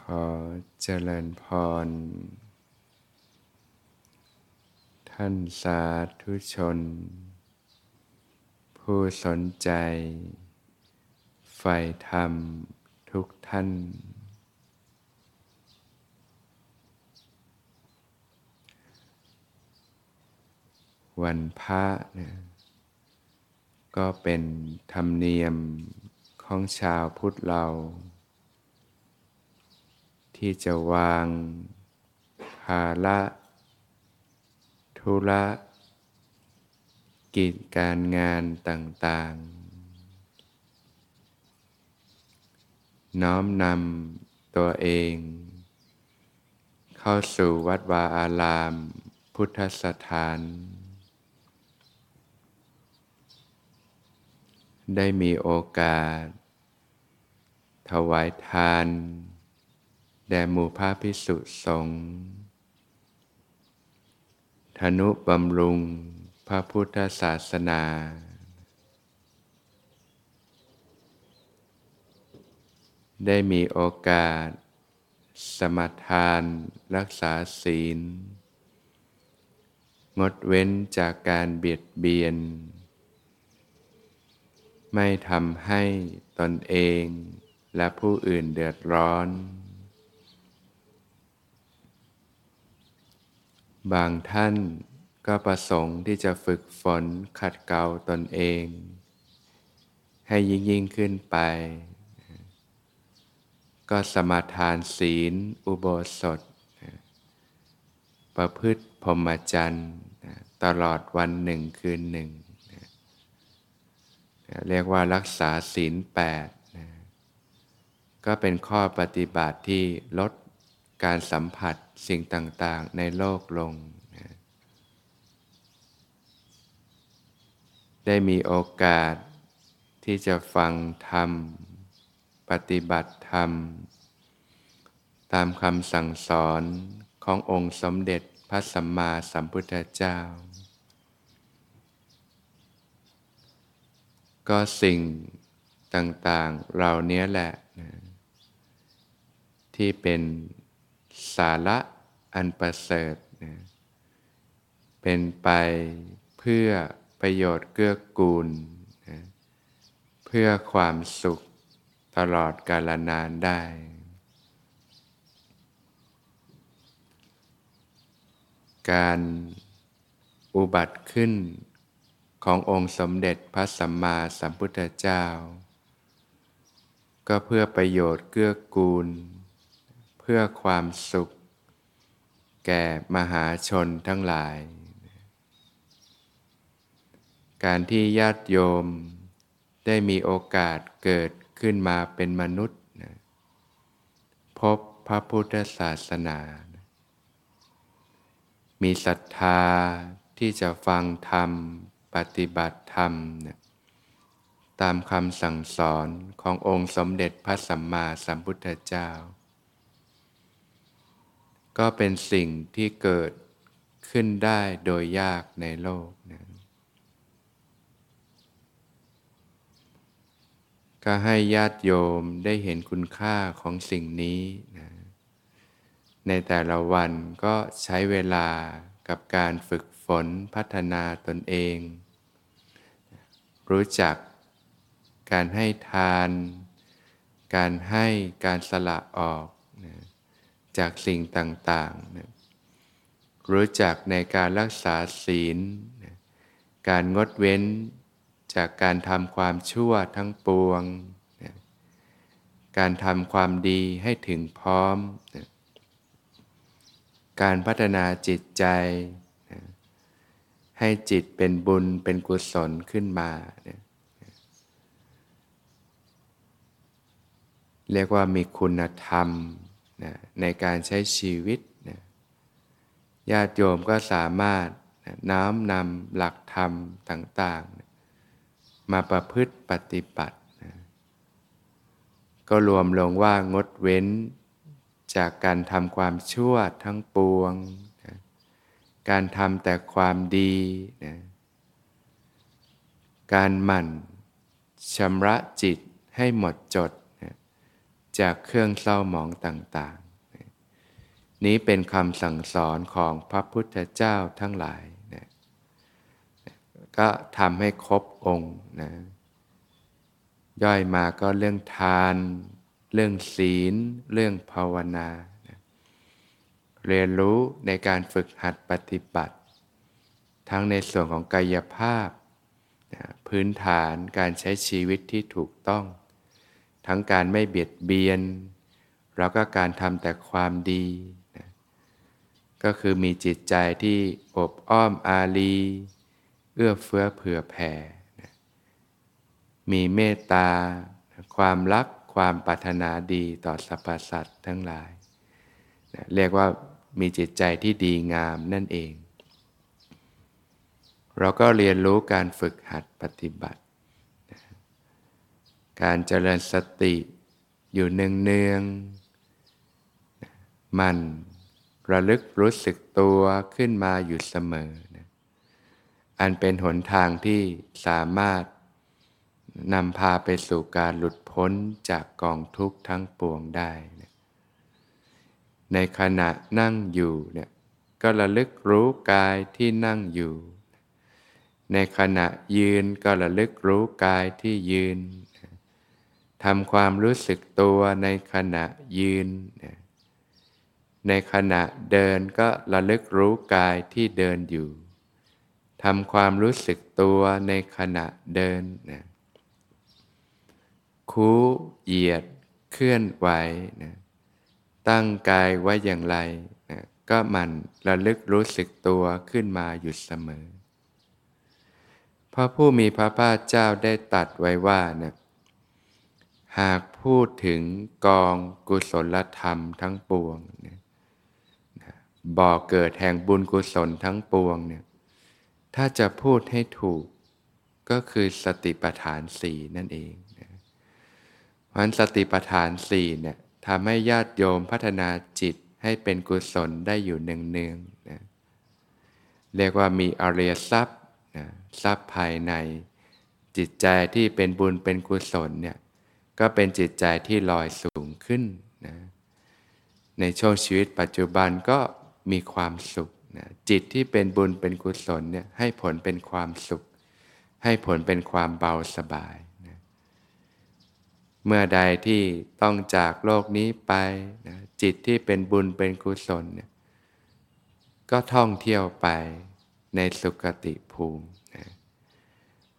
ขอเจริญพร ท่านสาธุชน ผู้สนใจใฝ่ธรรมทุกท่าน วันพระเนี่ยก็เป็นธรรมเนียมของชาวพุทธเรา ที่จะวางภาระธุระกิจการงานต่างๆ น้อมนำตัวเอง เข้าสู่วัดวาอาราม พุทธสถาน ได้มีโอกาส ถวายทาน แด่หมู่พระพิสุสงฆ์ธนุบำรุงพระพุทธศาสนา ได้มีโอกาส สมทานรักษาศีล งดเว้นจากการเบียดเบียน ไม่ทำให้ตนเองและผู้อื่นเดือดร้อน บางท่านก็ประสงค์ที่จะฝึกฝนขัดเกลาตนเอง ให้ยิ่งยิ่งขึ้นไป ก็สมาทานศีลอุโบสถ ประพฤติพรหมจรรย์ตลอดวันหนึ่งคืนหนึ่ง เรียกว่ารักษาศีลแปดก็เป็นข้อปฏิบัติที่ลด การสัมผัสสิ่งต่าง ๆ ในโลกลงนะได้มีโอกาสที่จะฟังธรรม ปฏิบัติธรรม ตามคำสั่งสอนขององค์สมเด็จพระสัมมาสัมพุทธเจ้า ก็สิ่งต่าง ๆเรานี้แหละนะที่เป็น สาระอันประเสริฐนะเป็นไปเพื่อประโยชน์เกื้อกูลนะเพื่อความสุขตลอดกาลนานได้ การอุบัติขึ้นขององค์สมเด็จพระสัมมาสัมพุทธเจ้า ก็เพื่อประโยชน์เกื้อกูล พื่อความสุข แก่มหาชนทั้งหลาย การที่ญาติโยมได้มีโอกาสเกิดขึ้นมาเป็นมนุษย์พบพระพุทธศาสนามีศรัทธาที่จะฟังธรรม ปฏิบัติธรรมนะตามคำสั่งสอนขององค์สมเด็จพระสัมมาสัมพุทธเจ้า ก็เป็นสิ่งที่เกิดขึ้นได้โดยยากในโลกนะก็ให้ญาติโยมได้เห็นคุณค่าของสิ่งนี้นะในแต่ละวันก็ใช้เวลากับการฝึกฝนพัฒนาตนเอง รู้จักการให้ทาน การให้การสละออก จากสิ่งต่างๆนะรู้จักในการรักษาศีลนะการงดเว้นจากการทำความชั่วทั้งปวงนะการทำความดีให้ถึงพร้อมนะการพัฒนาจิตใจให้จิตเป็นบุญเป็นกุศลขึ้นมานี่ยเรียกว่ามีคุณธรรม นะในการใช้ชีวิตนะญาติโยมก็สามารถน้อมนำหลักธรรมต่างๆมาประพฤติปฏิบัตินะก็รวมลงว่างดเว้นจากการทำความชั่วทั้งปวงการทำแต่ความดีนะการหมั่นชำระจิตให้หมดจด จากเครื่องเศร้าหมองต่างๆ นี้เป็นคำสั่งสอนของพระพุทธเจ้าทั้งหลายนะก็ทำให้ครบองค์นะย่อยมาก็เรื่องทาน เรื่องศีล เรื่องภาวนานะเรียนรู้ในการฝึกหัดปฏิบัติ ทั้งในส่วนของกายภาพนะพื้นฐานการใช้ชีวิตที่ถูกต้อง ทั้งการไม่เบียดเบียน แล้วก็การทำแต่ความดีนะก็คือมีจิตใจที่อบอ้อมอารีเอื้อเฟื้อเผื่อแผ่มีเมตตา ความรักความปรารถนาดีต่อสรรพสัตว์ทั้งหลายเรียกว่ามีจิตใจที่ดีงามนั่นเอง เราก็เรียนรู้การฝึกหัดปฏิบัติ การเจริญสติอยู่เนืองๆมันระลึกรู้สึกตัวขึ้นมาอยู่เสมอนะอันเป็นหนทางที่สามารถนำพาไปสู่การหลุดพ้นจากกองทุกข์ทั้งปวงได้นะในขณะนั่งอยู่เนี่ยก็ระลึกรู้กายที่นั่งอยู่ ในขณะยืนก็ระลึกรู้กายที่ยืน ทำความรู้สึกตัวในขณะยืน ในขณะเดินก็ระลึกรู้กายที่เดินอยู่ ทำความรู้สึกตัวในขณะเดินนะคู้เหยียดเคลื่อนไหวนะตั้งกายไว้อย่างไรนะก็มันระลึกรู้สึกตัวขึ้นมาอยู่เสมอ พระผู้มีพระภาคเจ้าได้ตัดไว้ว่านะ หากพูดถึงกองกุศลธรรมทั้งปวงนะบ่อเกิดแห่งบุญกุศลทั้งปวงเนี่ยถ้าจะพูดให้ถูกก็คือสติปัฏฐานสี่นั่นเองพราะสติปัฏฐานสี่เนี่ยทำให้ญาติโยมพัฒนาจิตให้เป็นกุศลได้อยู่เนืองๆนะเรียกว่ามีอริยทรัพย์นะทรัพย์ภายในจิตใจที่เป็นบุญเป็นกุศลเนี่ย ก็เป็นจิตใจที่ลอยสูงขึ้นนะในช่วงชีวิตปัจจุบันก็มีความสุขนะจิตที่เป็นบุญเป็นกุศลเนี่ยให้ผลเป็นความสุข ให้ผลเป็นความเบาสบายเมื่อใดที่ต้องจากโลกนี้ไปนะจิตที่เป็นบุญเป็นกุศลเนี่ยก็ท่องเที่ยวไปในสุคติภูมินะ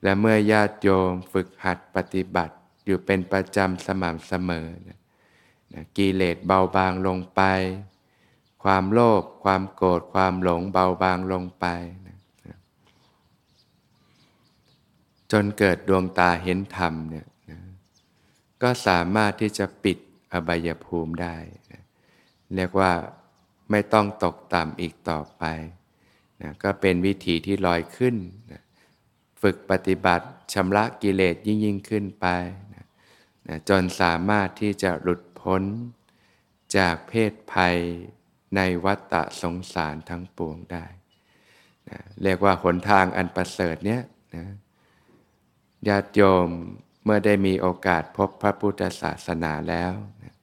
และเมื่อญาติโยมฝึกหัดปฏิบัติ อยู่เป็นประจำสม่ำเสมอนะนะกิเลสเบาบางลงไป ความโลภความโกรธความหลงเบาบางลงไปนะนะจนเกิดดวงตาเห็นธรรมเนี่ยก็สามารถที่จะปิดอบายภูมิได้นะเรียกว่าไม่ต้องตกต่ำอีกต่อไปนะก็เป็นวิธีที่ลอยขึ้นนะฝึกปฏิบัติชำระกิเลสยิ่งยิ่งขึ้นไป นะจนสามารถที่จะหลุดพ้นจากเพศภัยในวัฏฏะสงสารทั้งปวงได้นะเรียกว่าหนทางอันประเสริฐเนี้ยนะญาติโยมเมื่อได้มีโอกาสพบพระพุทธศาสนาแล้วนะ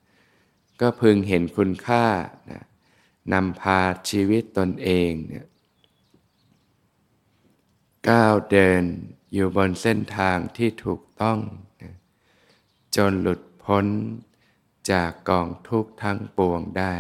ก็พึงเห็นคุณค่านะนำพาชีวิตตนเองเนี่ยก้าวเดินอยู่บนเส้นทางที่ถูกต้อง จนหลุดพ้นจากกองทุกข์ทั้งปวงได้